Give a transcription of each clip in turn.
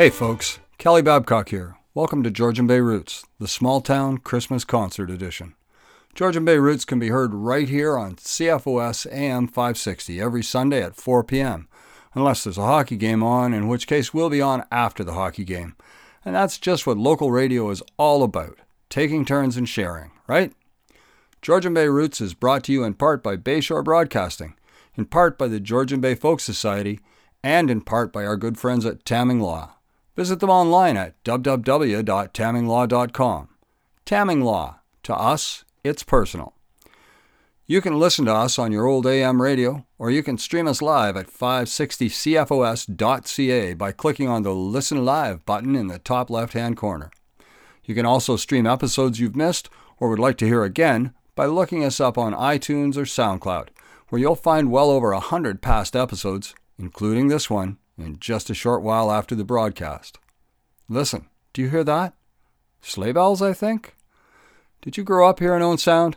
Hey folks, Kelly Babcock here. Welcome to Georgian Bay Roots, the small town Christmas concert edition. Georgian Bay Roots can be heard right here on CFOS AM 560 every Sunday at 4 p.m., unless there's a hockey game on, in which case we'll be on after the hockey game. And that's just what local radio is all about taking turns and sharing, right? Georgian Bay Roots is brought to you in part by Bayshore Broadcasting, in part by the Georgian Bay Folk Society, and in part by our good friends at Tamming Law. Visit them online at www.tamminglaw.com. Tamming Law. To us, it's personal. You can listen to us on your old AM radio, or you can stream us live at 560cfos.ca by clicking on the Listen Live button in the top left hand corner. You can also stream episodes you've missed or would like to hear again by looking us up on iTunes or SoundCloud, where you'll find well over a hundred past episodes, including this one, in just a short while after the broadcast. Listen, do you hear that? Sleigh bells, I think? Did you grow up here in Owen Sound?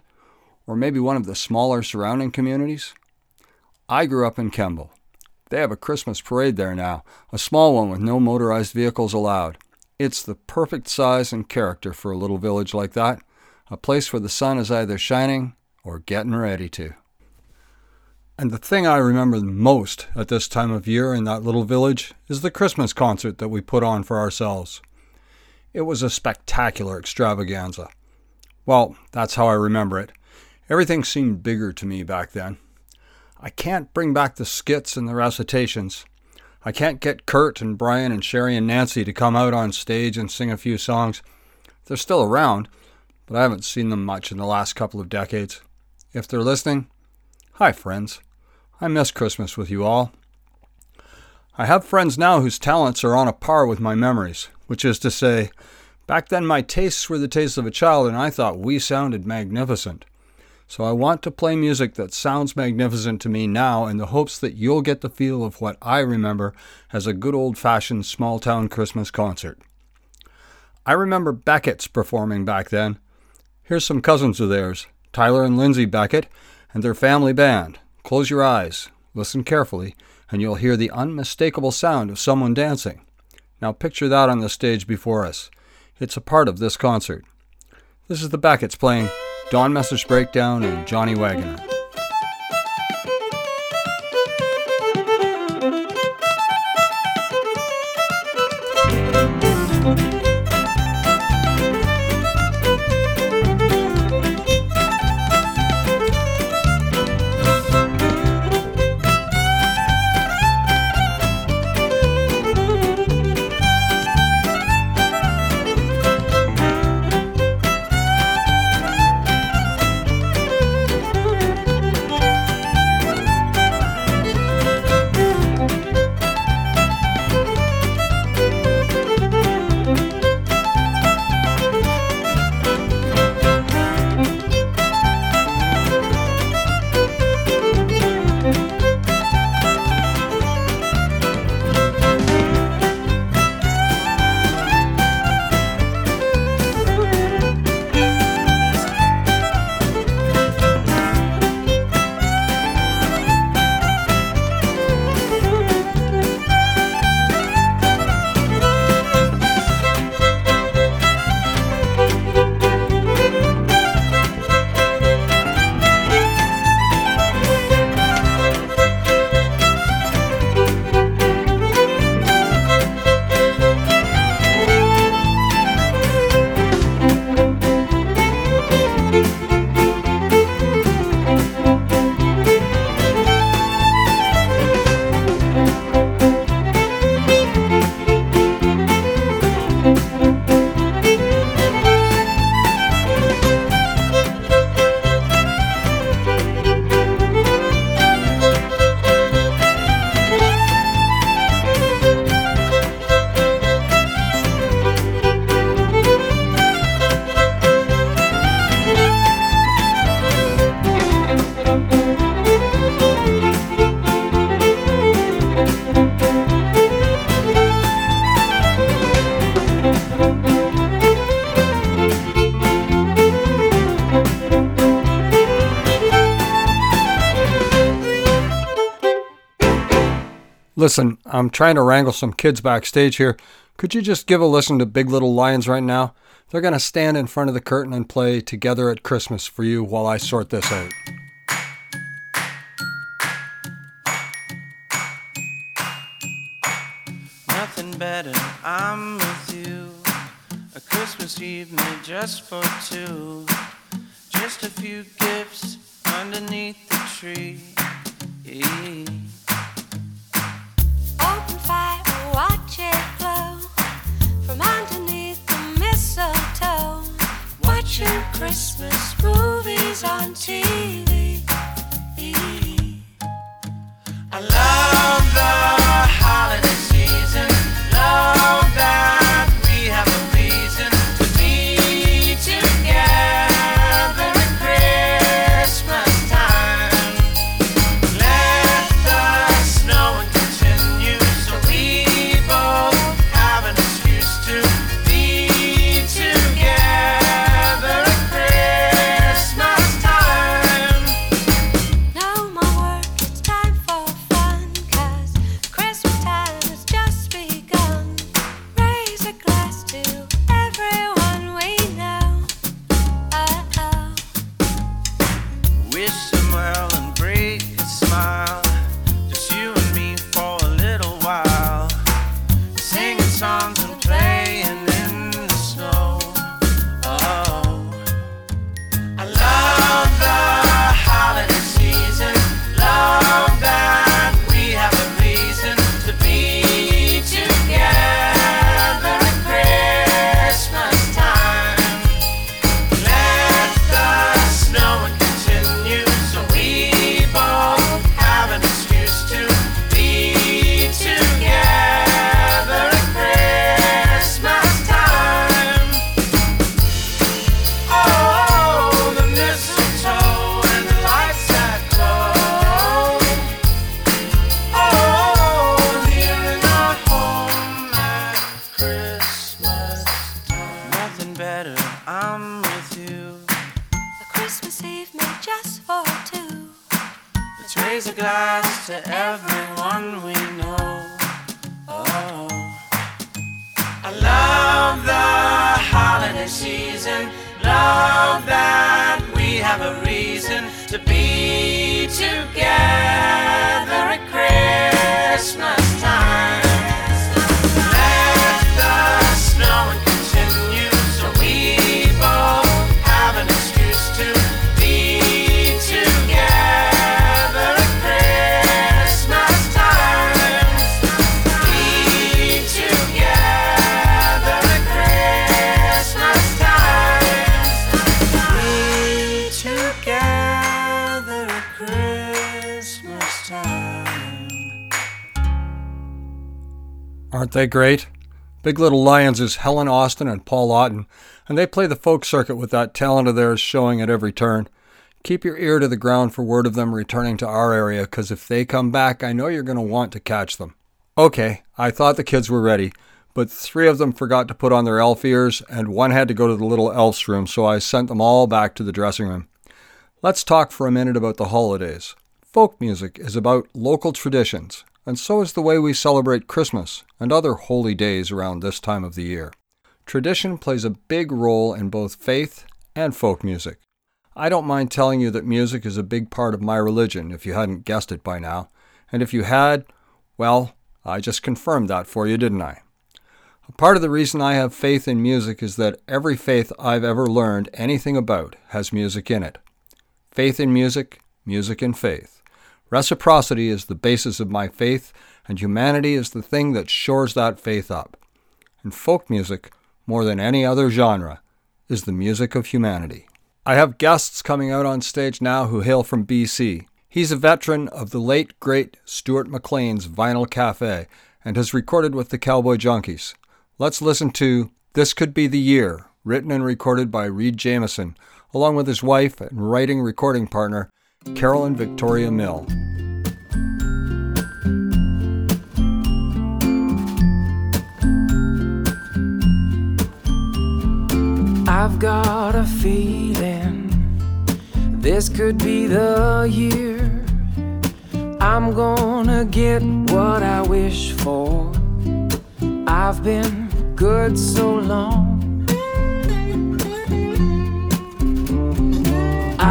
Or maybe one of the smaller surrounding communities? I grew up in Kemble. They have a Christmas parade there now, a small one with no motorized vehicles allowed. It's the perfect size and character for a little village like that, a place where the sun is either shining or getting ready to. And the thing I remember most at this time of year in that little village is the Christmas concert that we put on for ourselves. It was a spectacular extravaganza. Well, that's how I remember it. Everything seemed bigger to me back then. I can't bring back the skits and the recitations. I can't get Kurt and Brian and Sherry and Nancy to come out on stage and sing a few songs. They're still around, but I haven't seen them much in the last couple of decades. If they're listening, Hi, friends. I miss Christmas with you all. I have friends now whose talents are on a par with my memories, which is to say, back then my tastes were the tastes of a child and I thought we sounded magnificent. So I want to play music that sounds magnificent to me now in the hopes that you'll get the feel of what I remember as a good old fashioned small town Christmas concert. I remember Beckett's performing back then. Here's some cousins of theirs, Tyler and Lindsay Beckett, and their family band. Close your eyes, listen carefully, and you'll hear the unmistakable sound of someone dancing. Now picture that on the stage before us. It's a part of this concert. This is the Becketts playing Don Messer's Breakdown and Johnny Wagoner. Listen, I'm trying to wrangle some kids backstage here, Could you just give a listen to Big Little Lions right now? They're going to stand in front of the curtain and play Together at Christmas for you while I sort this out. Nothing better, I'm with you. A Christmas Eve made just for two. Just a few gifts underneath the tree. Christmas movies on TV. I love I'm with you. A Christmas Eve made just for two. Let's raise a glass to everyone we know. Oh, I love the holiday season. Love that we have a Aren't they great? Big Little Lions is Helen Austin and Paul Otten, and they play the folk circuit with that talent of theirs showing at every turn. Keep your ear to the ground for word of them returning to our area, because if they come back, I know you're going to want to catch them. Okay, I thought the kids were ready, but three of them forgot to put on their elf ears, and one had to go to the little elf's room, so I sent them all back to the dressing room. Let's talk for a minute about the holidays. Folk music is about local traditions, and so is the way we celebrate Christmas and other holy days around this time of the year. Tradition plays a big role in both faith and folk music. I don't mind telling you that music is a big part of my religion if you hadn't guessed it by now, and if you had, well, I just confirmed that for you, didn't I? A part of the reason I have faith in music is that every faith I've ever learned anything about has music in it. Faith in music, music in faith. Reciprocity is the basis of my faith, and humanity is the thing that shores that faith up. And folk music, more than any other genre, is the music of humanity. I have guests coming out on stage now who hail from BC. He's a veteran of the late, great Stuart McLean's Vinyl Cafe and has recorded with the Cowboy Junkies. Let's listen to This Could Be the Year, written and recorded by Reid Jamieson, along with his wife and writing recording partner, Carolyn Victoria Mill. I've got a feeling this could be the year I'm gonna get what I wish for. I've been good so long.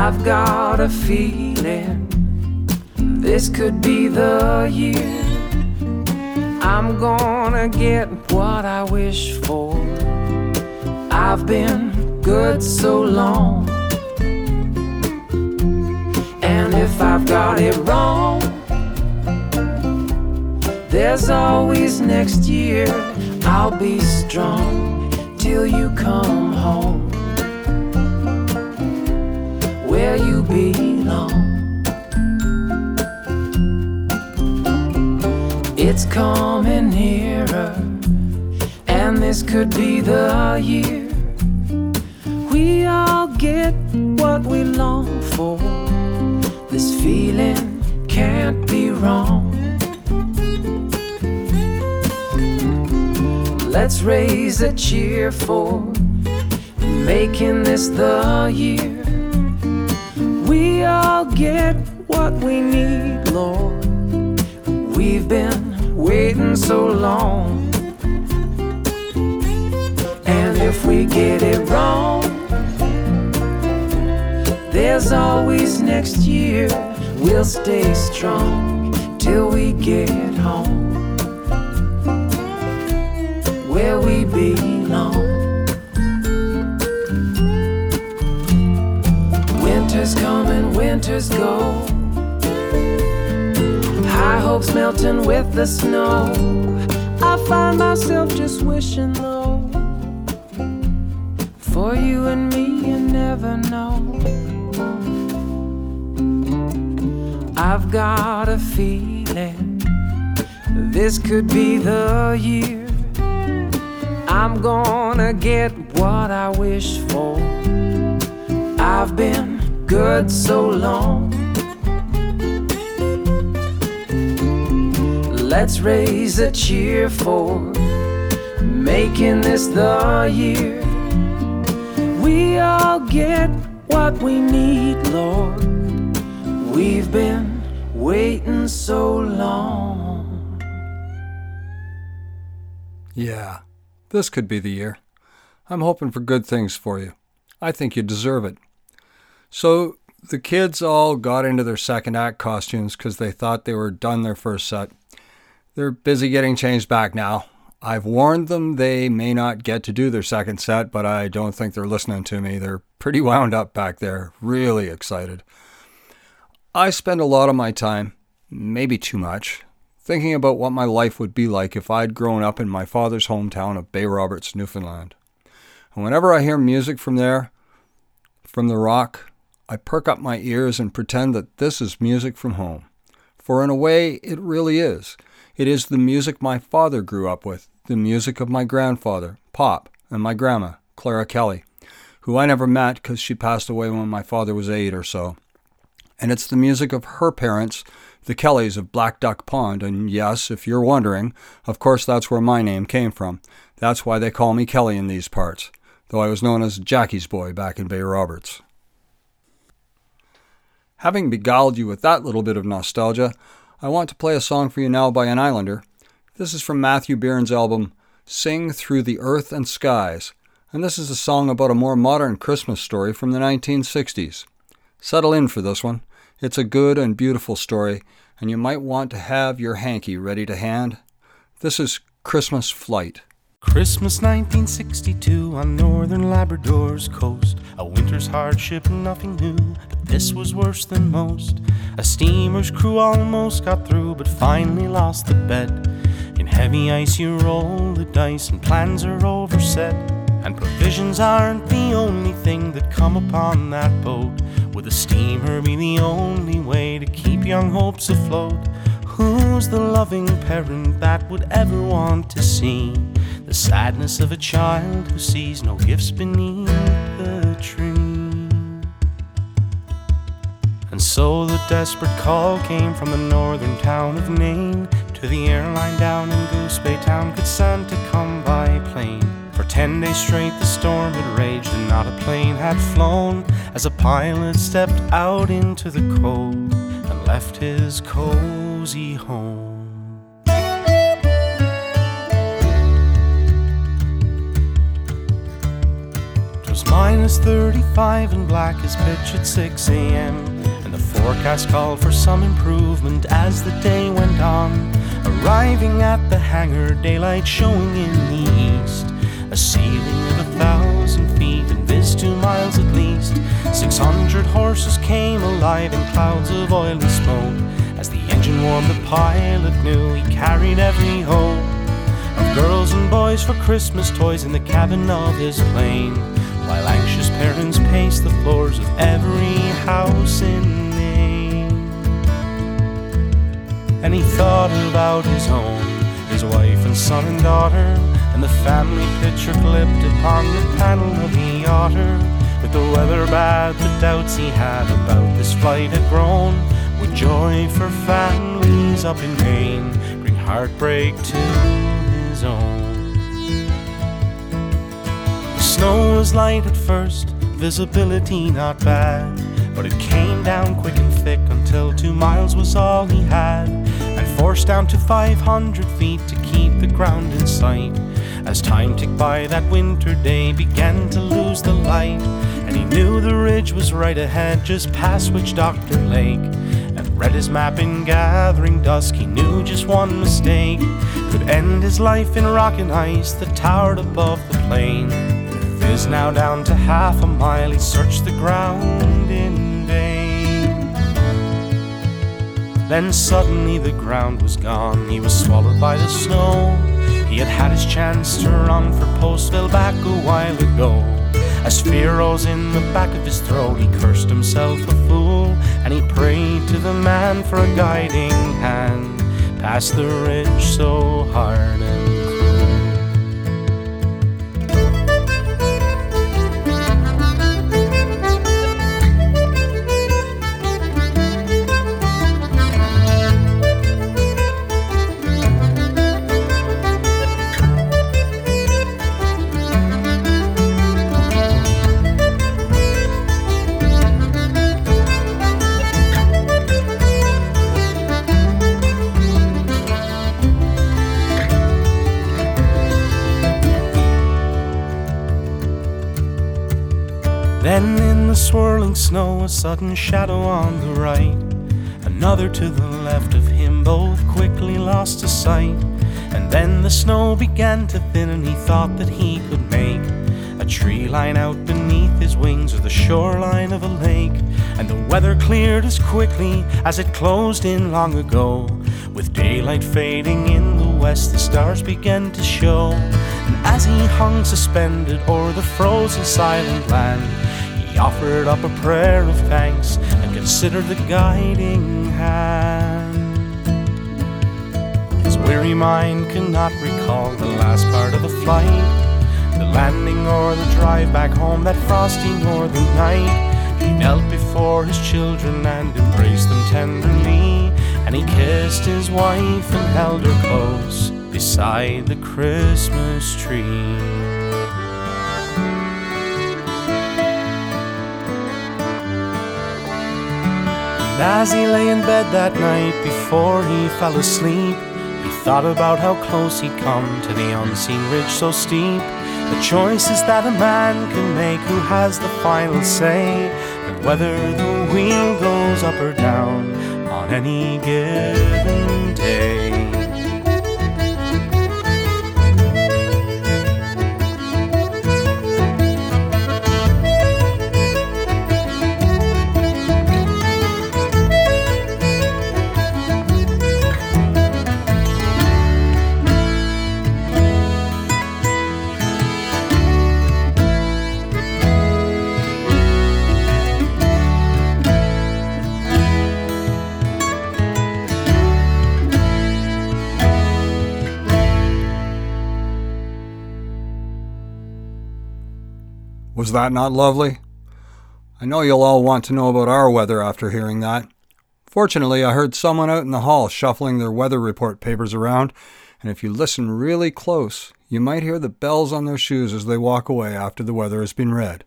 I've got a feeling this could be the year. I'm gonna get what I wish for. I've been good so long. And if I've got it wrong, there's always next year. I'll be strong till you come home where you belong. It's coming nearer, and this could be the year we all get what we long for. This feeling can't be wrong. Let's raise a cheer for making this the year. We all get what we need, Lord. We've been waiting so long. And if we get it wrong, there's always next year. We'll stay strong till we get home where we belong. Winter's coming, winter's go. High hopes melting with the snow. I find myself just wishing low. For you and me, you never know. I've got a feeling this could be the year. I'm gonna get what I wish for. I've been good so long. Let's raise a cheer for making this the year. We all get what we need, Lord. We've been waiting so long. Yeah, this could be the year. I'm hoping for good things for you. I think you deserve it. So, the kids all got into their second act costumes because they thought they were done their first set. They're busy getting changed back now. I've warned them they may not get to do their second set, but I don't think they're listening to me. They're pretty wound up back there, really excited. I spend a lot of my time, maybe too much, thinking about what my life would be like if I'd grown up in my father's hometown of Bay Roberts, Newfoundland. And whenever I hear music from there, from the rock, I perk up my ears and pretend that this is music from home. For in a way, it really is. It is the music my father grew up with, the music of my grandfather, Pop, and my grandma, Clara Kelly, who I never met because she passed away when my father was eight or so. And it's the music of her parents, the Kellys of Black Duck Pond. And yes, if you're wondering, of course that's where my name came from. That's why they call me Kelly in these parts, though I was known as Jackie's boy back in Bay Roberts. Having beguiled you with that little bit of nostalgia, I want to play a song for you now by an islander. This is from Matthew Byrne's album Sing Through the Earth and Skies, and this is a song about a more modern Christmas story from the 1960s. Settle in for this one. It's a good and beautiful story, and you might want to have your hanky ready to hand. This is Christmas Flight. Christmas 1962 on northern Labrador's coast. A winter's hardship, nothing new, but this was worse than most. A steamer's crew almost got through, but finally lost the bet. In heavy ice, you roll the dice, and plans are overset. And provisions aren't the only thing that come upon that boat. Would the steamer be the only way to keep young hopes afloat? Who's the loving parent that would ever want to see the sadness of a child who sees no gifts beneath the tree? And so the desperate call came from the northern town of Nain to the airline down in Goose Bay Town. Could Santa come by plane? For ten days straight the storm had raged and not a plane had flown as a pilot stepped out into the cold and left his cozy home. Minus 35 and black as pitch at 6 a.m. And the forecast called for some improvement as the day went on. Arriving at the hangar, daylight showing in the east. A ceiling of a thousand feet and this two miles at least. 600 horses came alive in clouds of oily smoke. As the engine warmed, the pilot knew he carried every hope of girls and boys for Christmas toys in the cabin of his plane, while anxious parents paced the floors of every house in Nain. And he thought about his home, his wife and son and daughter, and the family picture clipped upon the panel of the otter. With the weather bad, the doubts he had about this flight had grown. With joy for families up in Nain, bring heartbreak to his own. Snow was light at first, visibility not bad. But it came down quick and thick until two miles was all he had, and forced down to 500 feet to keep the ground in sight. As time ticked by, that winter day began to lose the light, and he knew the ridge was right ahead, just past which Doctor Lake. And read his map in gathering dusk, he knew just one mistake could end his life in rock and ice that towered above the plain. Viz now down to half a mile, he searched the ground in vain. Then suddenly the ground was gone, he was swallowed by the snow. He had had his chance to run for Postville back a while ago. As fear rose in the back of his throat, he cursed himself a fool, and he prayed to the man for a guiding hand past the ridge so hard and snow, a sudden shadow on the right, another to the left of him, both quickly lost to sight. And then the snow began to thin, and he thought that he could make a tree line out beneath his wings or the shoreline of a lake. And the weather cleared as quickly as it closed in long ago. With daylight fading in the west, the stars began to show. And as he hung suspended o'er the frozen silent land, offered up a prayer of thanks and considered the guiding hand. His weary mind cannot recall the last part of the flight, the landing or the drive back home that frosty northern night. He knelt before his children and embraced them tenderly, and he kissed his wife and held her close beside the Christmas tree. As he lay in bed that night before he fell asleep, he thought about how close he'd come to the unseen ridge so steep. The choices that a man can make who has the final say, and whether the wheel goes up or down on any given day. That not lovely? I know you'll all want to know about our weather after hearing that. Fortunately, I heard someone out in the hall shuffling their weather report papers around, and if you listen really close, you might hear the bells on their shoes as they walk away after the weather has been read.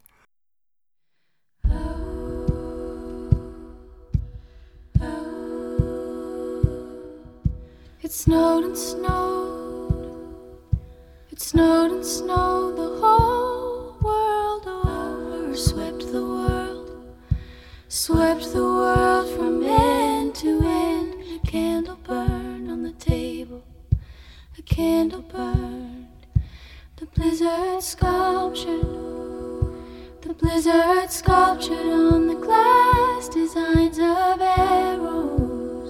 It snowed and snowed. It snowed and snowed the whole world swept the world from end to end. A candle burned on the table, a candle burned. The blizzard sculptured, the blizzard sculptured on the glass designs of arrows,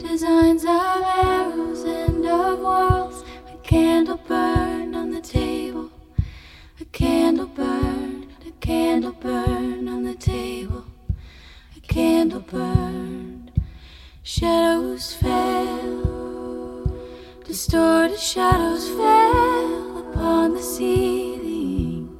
designs of arrows and of worlds. A candle burned on the table, a candle burned, candle burned on the table, a candle burned. Shadows fell, distorted shadows fell upon the ceiling,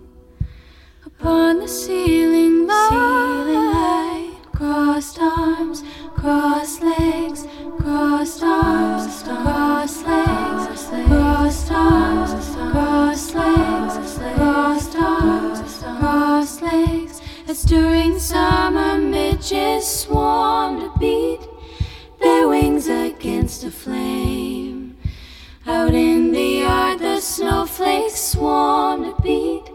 upon the ceiling, ceiling light. Crossed arms, crossed legs, crossed arms, crossed legs, crossed arms, crossed legs, crossed arms, crossed legs. As during summer midges swarm to beat their wings against a flame. Out in the yard, the snowflakes swarm to beat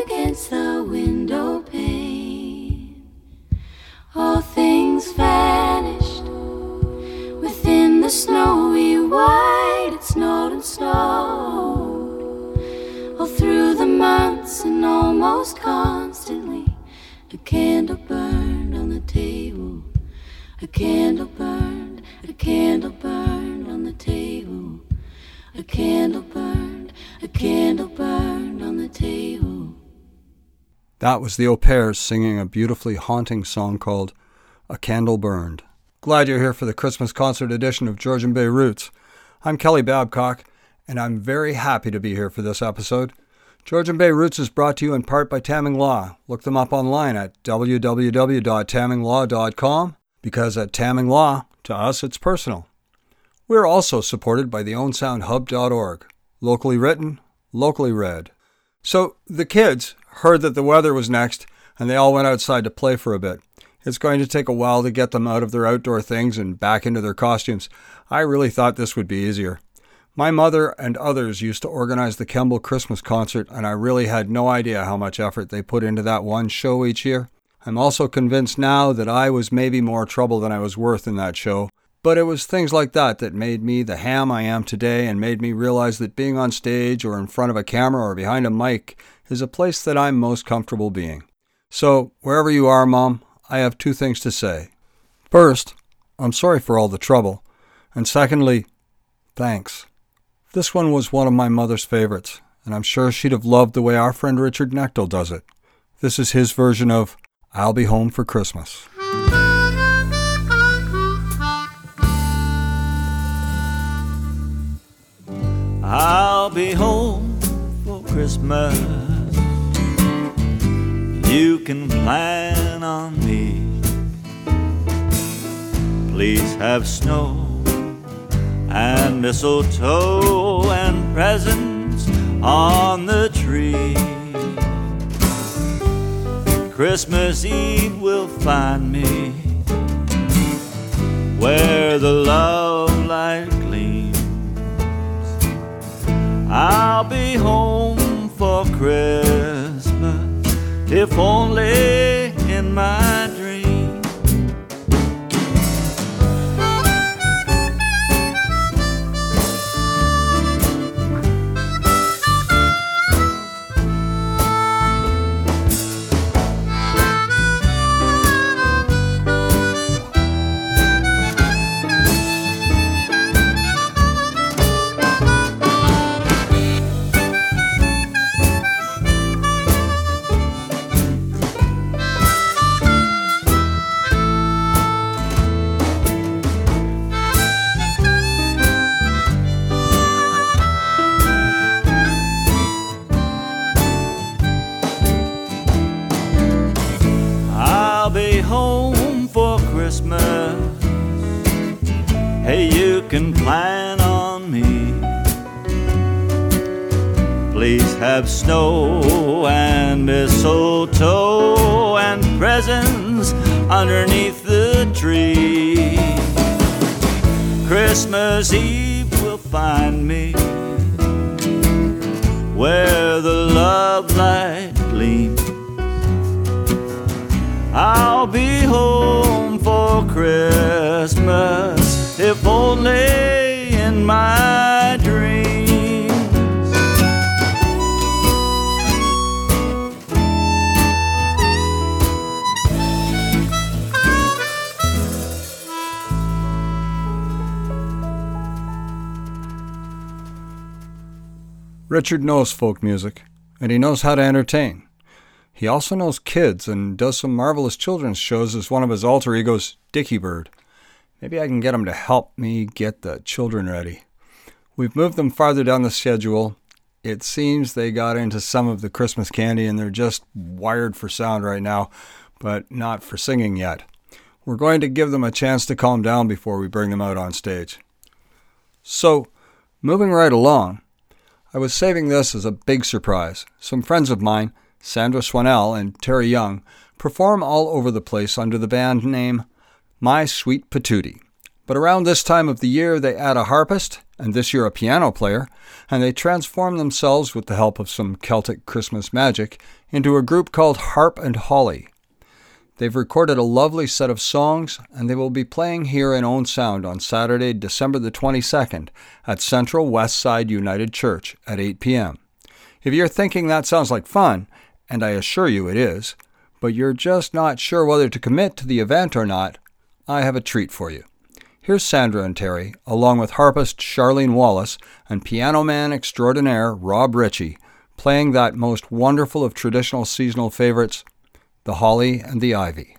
against the window pane. All things vanished within the snowy white. It snowed and snowed and almost constantly. A candle burned on the table. A candle burned, a candle burned on the table. A candle burned, a candle burned on the table. That was the Au Pairs singing a beautifully haunting song called A Candle Burned. Glad you're here for the Christmas concert edition of Georgian Bay Roots. I'm Kelly Babcock, and I'm very happy to be here for this episode. Georgian Bay Roots is brought to you in part by Tamming Law. Look them up online at www.tamminglaw.com because at Tamming Law, to us, it's personal. We're also supported by the owensoundhub.org. Locally written, locally read. So the kids heard that the weather was next and they all went outside to play for a bit. It's going to take a while to get them out of their outdoor things and back into their costumes. I really thought this would be easier. My mother and others used to organize the Kemble Christmas concert, and I really had no idea how much effort they put into that one show each year. I'm also convinced now that I was maybe more trouble than I was worth in that show, but it was things like that that made me the ham I am today and made me realize that being on stage or in front of a camera or behind a mic is a place that I'm most comfortable being. So, wherever you are, Mom, I have two things to say. First, I'm sorry for all the trouble. And secondly, thanks. This one was one of my mother's favorites, and I'm sure she'd have loved the way our friend Richard Knechtel does it. This is his version of I'll Be Home for Christmas. I'll be home for Christmas. You can plan on me. Please have snow and mistletoe and presents on the tree. Christmas Eve will find me where the love light gleams. I'll be home for Christmas, if only in my Christmas Richard knows folk music, and he knows how to entertain. He also knows kids and does some marvelous children's shows as one of his alter egos, Dicky Bird. Maybe I can get him to help me get the children ready. We've moved them farther down the schedule. It seems they got into some of the Christmas candy and they're just wired for sound right now, but not for singing yet. We're going to give them a chance to calm down before we bring them out on stage. So, moving right along, I was saving this as a big surprise. Some friends of mine, Sandra Swannell and Terry Young, perform all over the place under the band name My Sweet Patootie. But around this time of the year, they add a harpist, and this year a piano player, and they transform themselves, with the help of some Celtic Christmas magic, into a group called Harp and Holly. They've recorded a lovely set of songs, and they will be playing here in Owen Sound on Saturday, December the 22nd at Central West Side United Church at 8 p.m. If you're thinking that sounds like fun, and I assure you it is, but you're just not sure whether to commit to the event or not, I have a treat for you. Here's Sandra and Terry, along with harpist Charlene Wallace and piano man extraordinaire Rob Ritchie, playing that most wonderful of traditional seasonal favorites, The Holly and the Ivy.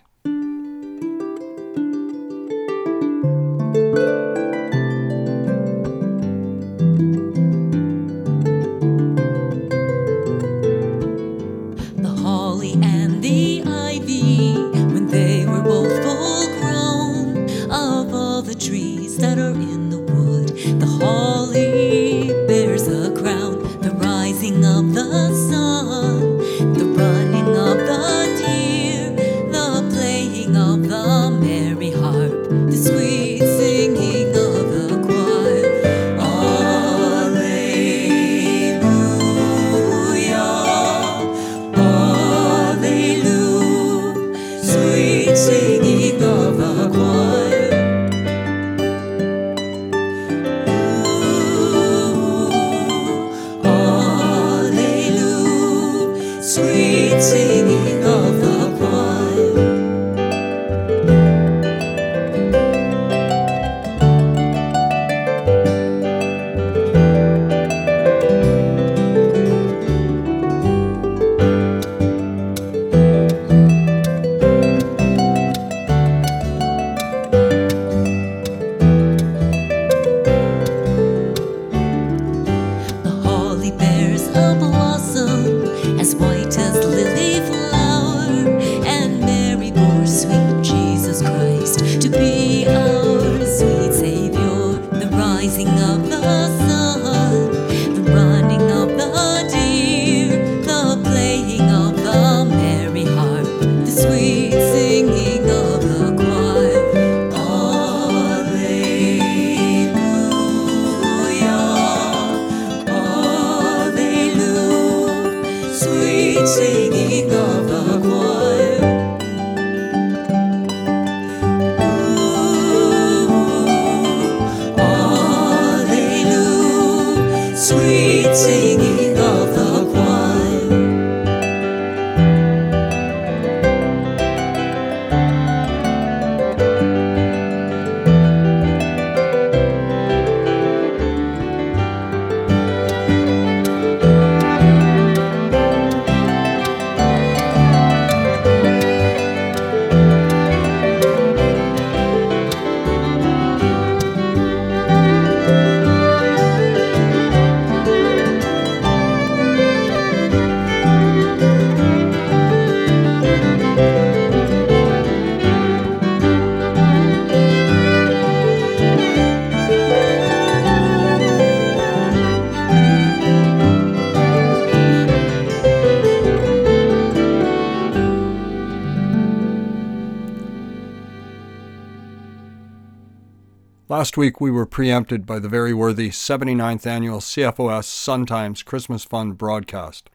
Week we were preempted by the very worthy 79th annual CFOS Sun Times Christmas Fund broadcast.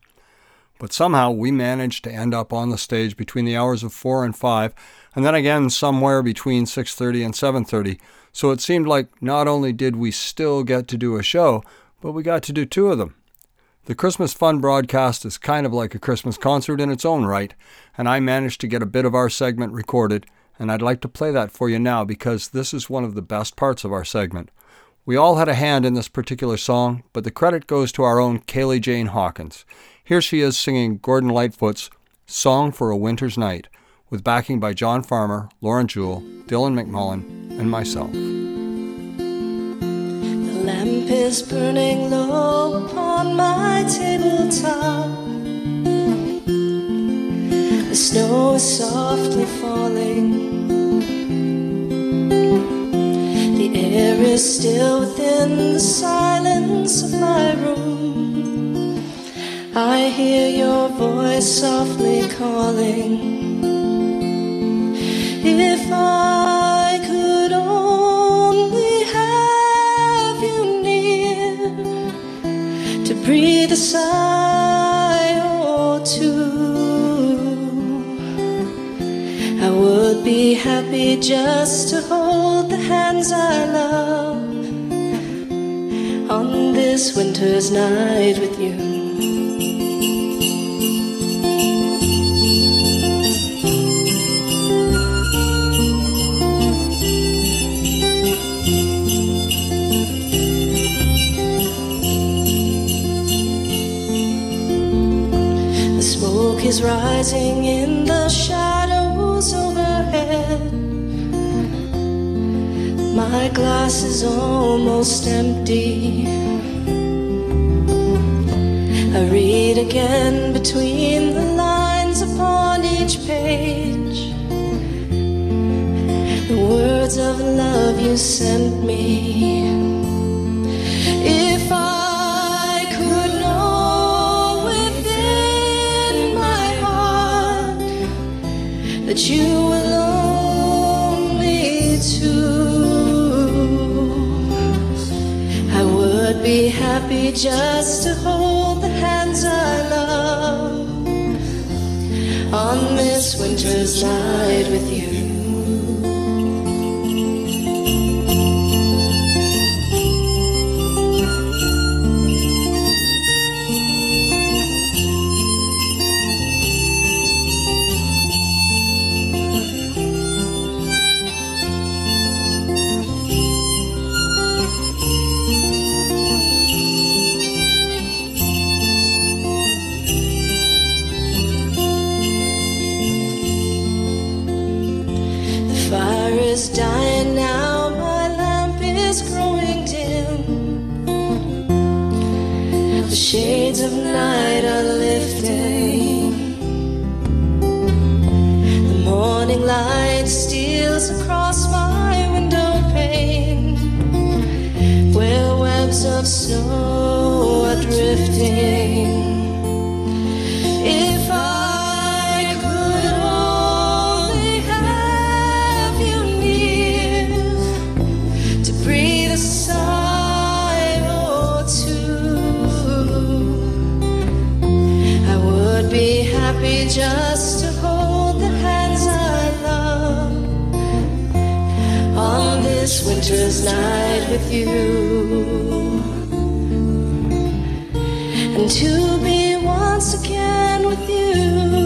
but somehow we managed to end up on the stage between the hours of 4 and 5 and then again somewhere between 6:30 and 7:30. So it seemed like not only did we still get to do a show, but we got to do two of them. The Christmas Fund broadcast is kind of like a Christmas concert in its own right, and I managed to get a bit of our segment recorded, and I'd like to play that for you now because this is one of the best parts of our segment. We all had a hand in this particular song, but the credit goes to our own Kaylee Jane Hawkins. Here she is singing Gordon Lightfoot's Song for a Winter's Night, with backing by John Farmer, Lauren Jewell, Dylan McMullen, and myself. The lamp is burning low upon my tabletop. The snow is softly falling. The air is still within the silence of my room. I hear your voice softly calling. If I could only have you near to breathe a sigh or two, be happy just to hold the hands I love on this winter's night with you. The smoke is rising in the My glass is almost empty. I read again between the lines upon each page the words of love you sent me. If I could know within my heart that you were be happy just to hold the hands I love on this winter's night with you. Of night are lifting. The morning light steals across my window pane, where webs of snow are drifting. Winter's night with you and to be once again with you.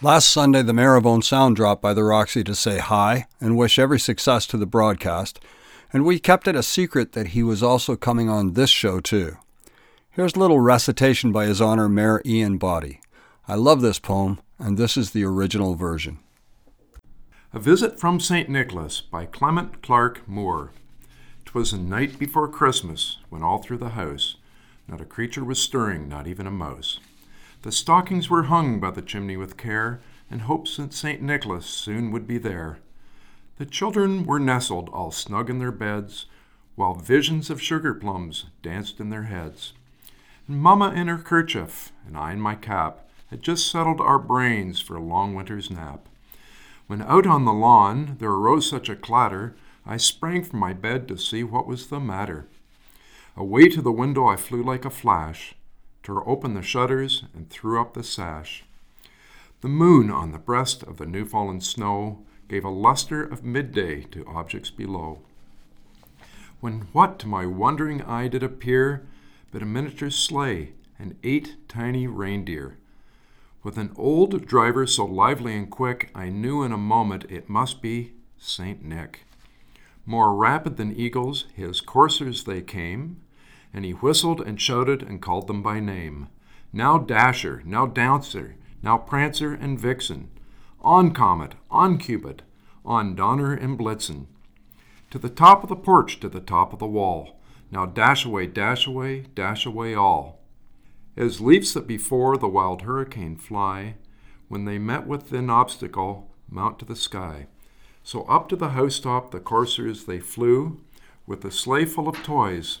Last Sunday, the Mayor of Owen Sound dropped by the Roxy to say hi and wish every success to the broadcast, and we kept it a secret that he was also coming on this show too. Here's a little recitation by His Honor Mayor Ian Boddy. I love this poem, and this is the original version. A Visit from St. Nicholas by Clement Clarke Moore. 'Twas a night before Christmas, when all through the house not a creature was stirring, not even a mouse. The stockings were hung by the chimney with care, in hopes that St. Nicholas soon would be there. The children were nestled all snug in their beds, while visions of sugar plums danced in their heads. and Mamma in her kerchief, and I in my cap, had just settled our brains for a long winter's nap. When out on the lawn there arose such a clatter, I sprang from my bed to see what was the matter. Away to the window I flew like a flash, tore open the shutters, and threw up the sash. The moon on the breast of the new fallen snow gave a luster of midday to objects below. When what to my wondering eye did appear but a miniature sleigh and eight tiny reindeer. With an old driver so lively and quick, I knew in a moment it must be St. Nick. More rapid than eagles, his coursers they came, and he whistled and shouted and called them by name. Now Dasher, now Dancer, now Prancer and Vixen. On Comet, on Cupid, on Donner and Blitzen. To the top of the porch, to the top of the wall. Now dash away, dash away, dash away all. As leaves that before the wild hurricane fly, when they met with an obstacle, mount to the sky. So up to the housetop the coursers they flew, with a sleigh full of toys,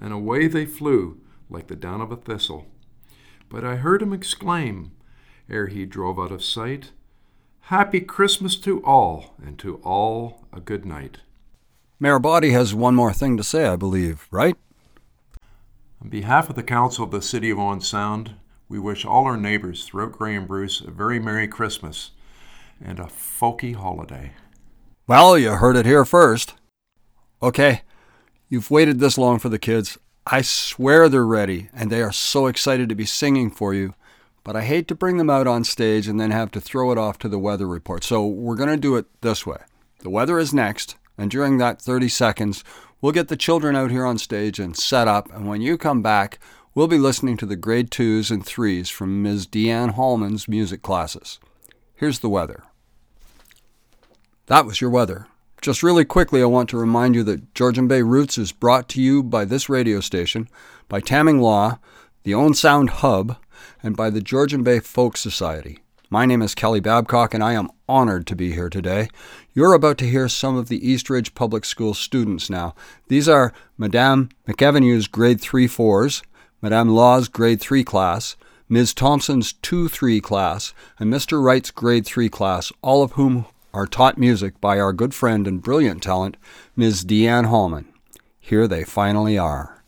and away they flew like the down of a thistle. But I heard him exclaim, ere he drove out of sight, Happy Christmas to all, and to all a good night. Mayor Boddy has one more thing to say, I believe, right? On behalf of the Council of the City of Owen Sound, we wish all our neighbors throughout Grey and Bruce a very Merry Christmas and a folky holiday. Well, you heard it here first. Okay, you've waited this long for the kids. I swear they're ready, and they are so excited to be singing for you. But I hate to bring them out on stage and then have to throw it off to the weather report. So we're going to do it this way. The weather is next, and during that 30 seconds, we'll get the children out here on stage and set up. And when you come back, we'll be listening to the grade twos and threes from Ms. Deanne Hallman's music classes. Here's the weather. That was your weather. Just really quickly, I want to remind you that Georgian Bay Roots is brought to you by this radio station, by Tamming Law, the Owen Sound Hub, and by the Georgian Bay Folk Society. My name is Kelly Babcock, and I am honored to be here today. You're about to hear some of the East Ridge Public School students now. These are Madame McEvenue's grade 3 4s, Madame Law's grade 3 class, Ms. Thompson's 2 3 class, and Mr. Wright's grade 3 class, all of whom are taught music by our good friend and brilliant talent, Ms. Deanne Hallman. Here they finally are.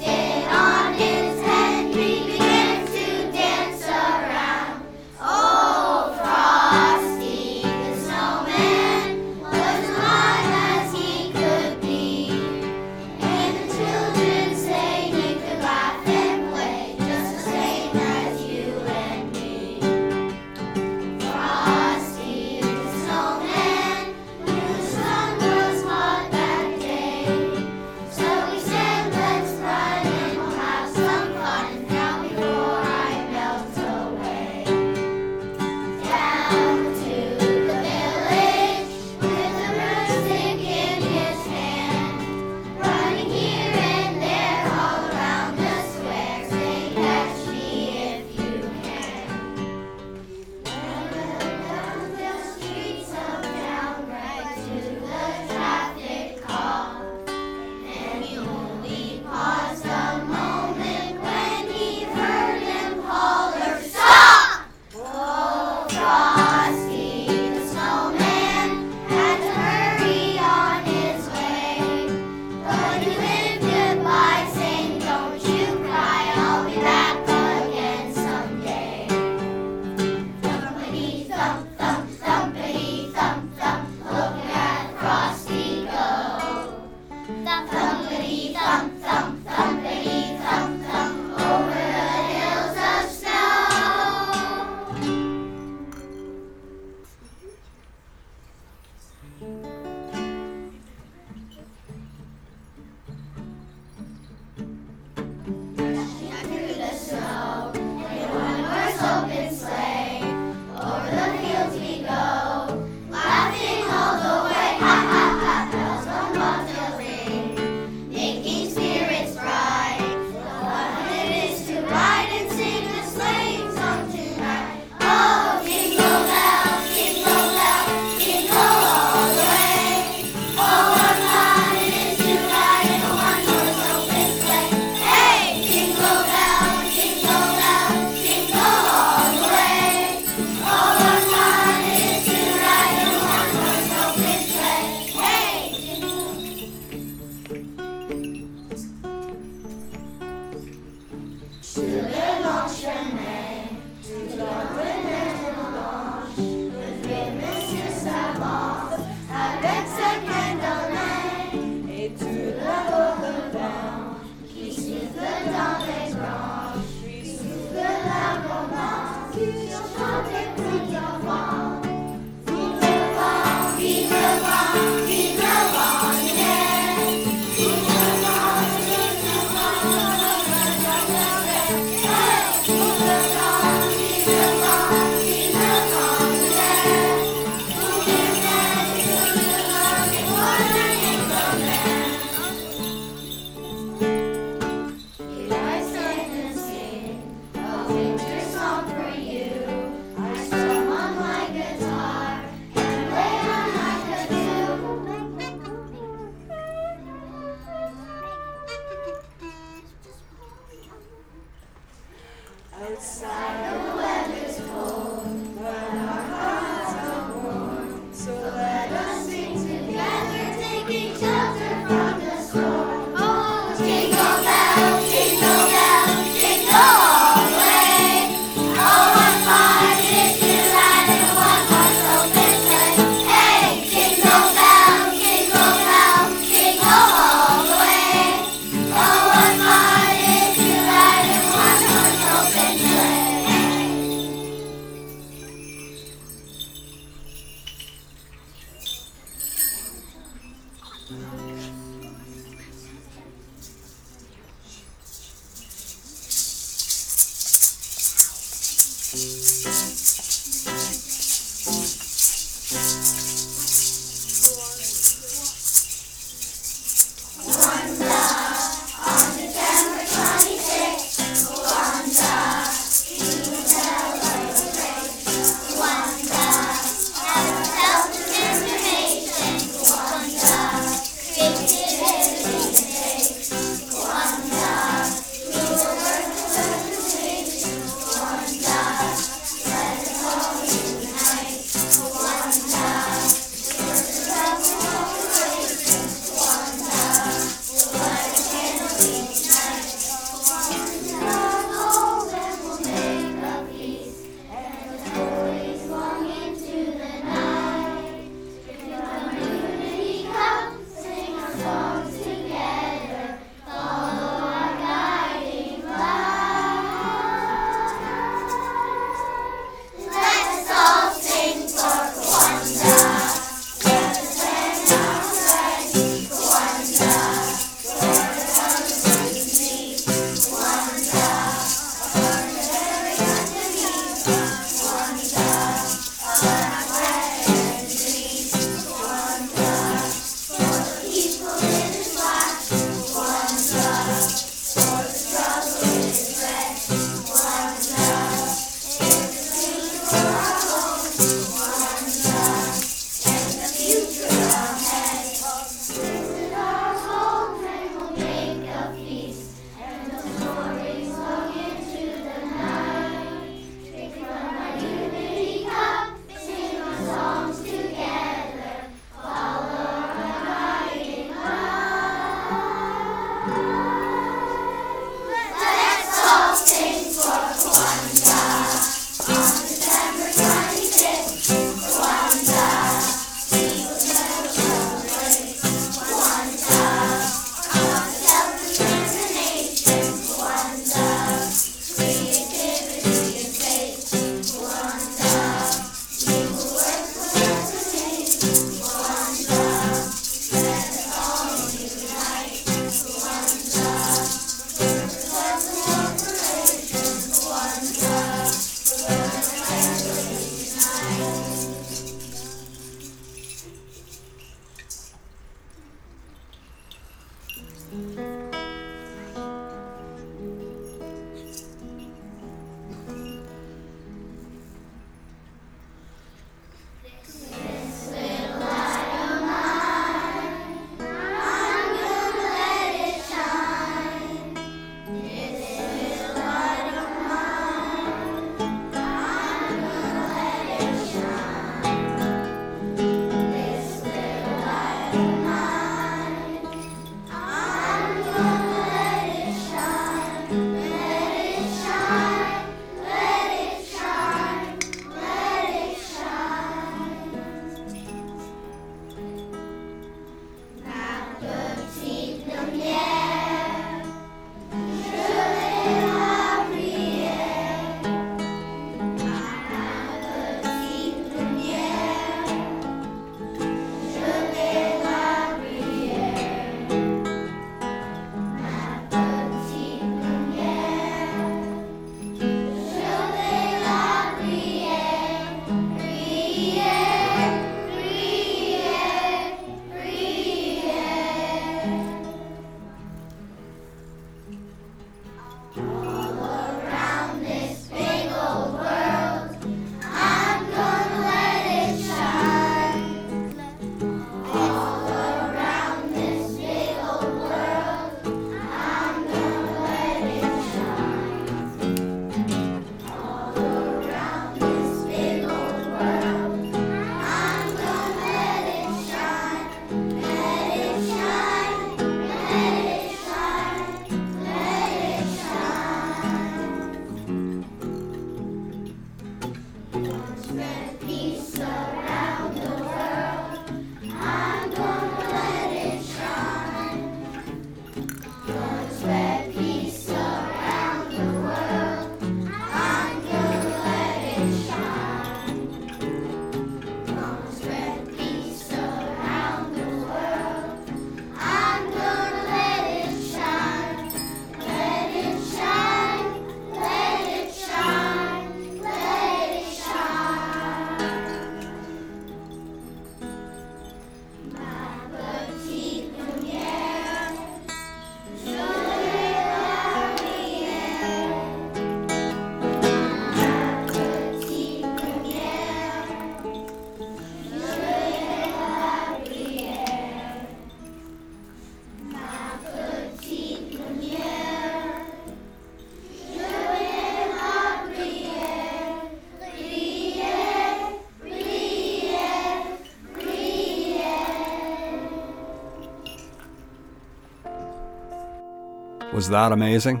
Was that amazing?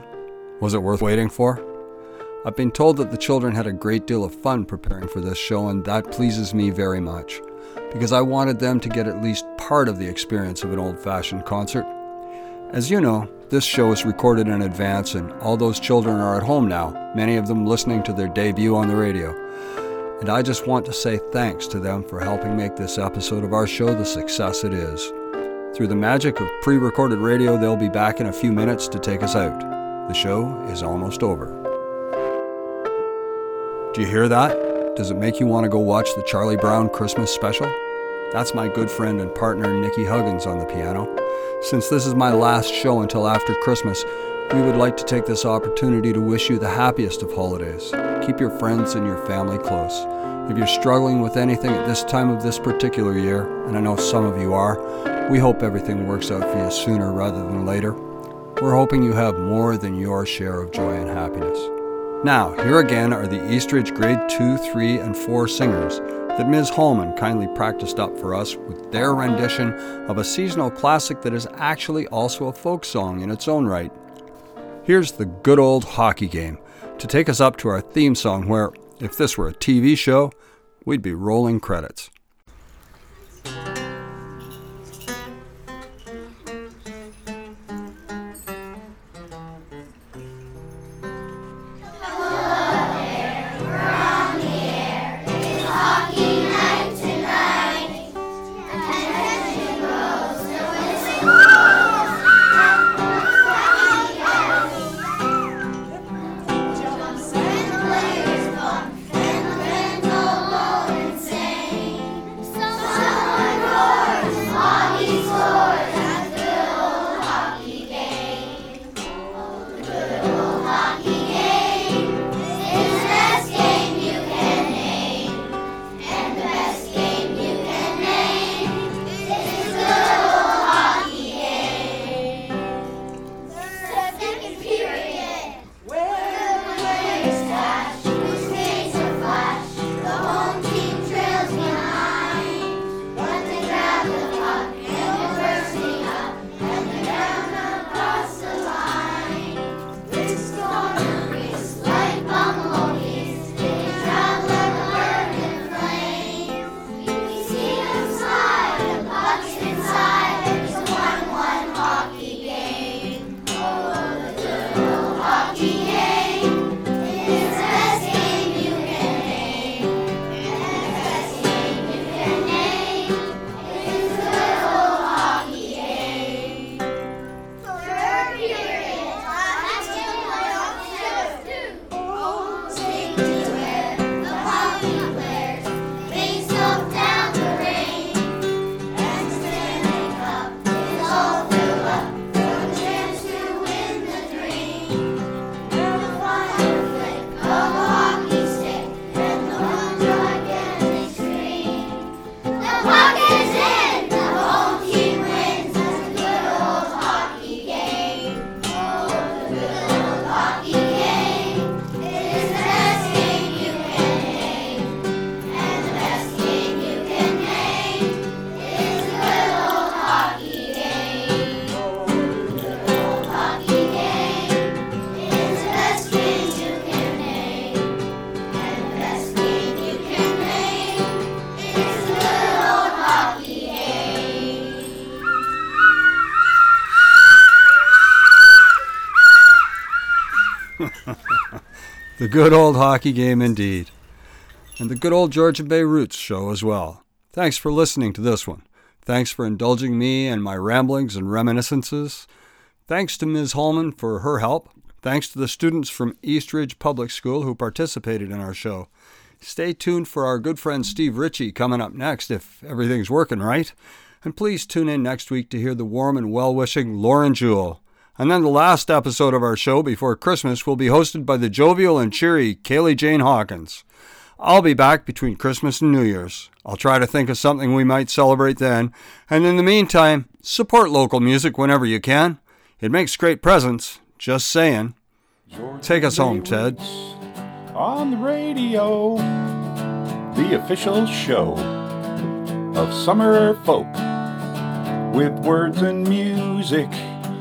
Was it worth waiting for? I've been told that the children had a great deal of fun preparing for this show, and that pleases me very much, because I wanted them to get at least part of the experience of an old fashioned concert. As you know, this show is recorded in advance, and all those children are at home now, many of them listening to their debut on the radio. And I just want to say thanks to them for helping make this episode of our show the success it is. Through the magic of pre recorded radio, they'll be back in a few minutes to take us out. The show is almost over. Do you hear that? Does it make you want to go watch the Charlie Brown Christmas special? That's my good friend and partner Nikki Huggins on the piano. Since this is my last show until after Christmas, we would like to take this opportunity to wish you the happiest of holidays. Keep your friends and your family close. If you're struggling with anything at this time of this particular year, and I know some of you are, we hope everything works out for you sooner rather than later. We're hoping you have more than your share of joy and happiness. Now, here again are the Eastridge Grade 2, 3, and 4 singers that Ms. Holman kindly practiced up for us with their rendition of a seasonal classic that is actually also a folk song in its own right. Here's the good old hockey game to take us up to our theme song, where, if this were a TV show, we'd be rolling credits. Good old hockey game indeed. And the good old Georgian Bay Roots show as well. Thanks for listening to this one. Thanks for indulging me and my ramblings and reminiscences. Thanks to Ms. Holman for her help. Thanks to the students from Eastridge Public School who participated in our show. Stay tuned for our good friend Steve Ritchie coming up next if everything's working right. And please tune in next week to hear the warm and well wishing Lauren Jewell. And then the last episode of our show before Christmas will be hosted by the jovial and cheery Kaylee Jane Hawkins. I'll be back between Christmas and New Year's. I'll try to think of something we might celebrate then. And in the meantime, support local music whenever you can. It makes great presents. Just saying. Take us home, Ted. On the radio, the official show of Summer Folk with words and music